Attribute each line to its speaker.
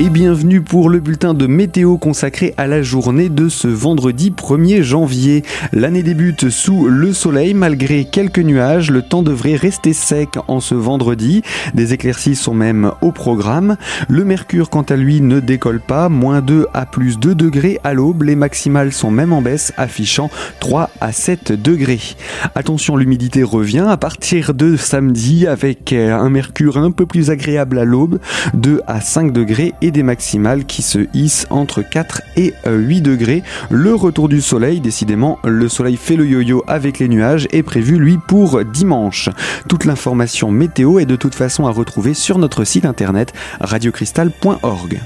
Speaker 1: et bienvenue pour le bulletin de météo consacré à la journée de ce vendredi 1er janvier. L'année débute sous le soleil malgré quelques nuages, le temps devrait rester sec en ce vendredi, des éclaircies sont même au programme. Le mercure quant à lui ne décolle pas, moins 2 à plus 2 degrés à l'aube, les maximales sont même en baisse affichant 3 à 7 degrés. Attention, l'humidité revient à partir de samedi avec un mercure un peu plus agréable à l'aube, 2 à 5 degrés et des maximales qui se hissent entre 4 et 8 degrés. Le retour du soleil, décidément, le soleil fait le yo-yo avec les nuages, est prévu lui pour dimanche. Toute l'information météo est de toute façon à retrouver sur notre site internet radiocristal.org.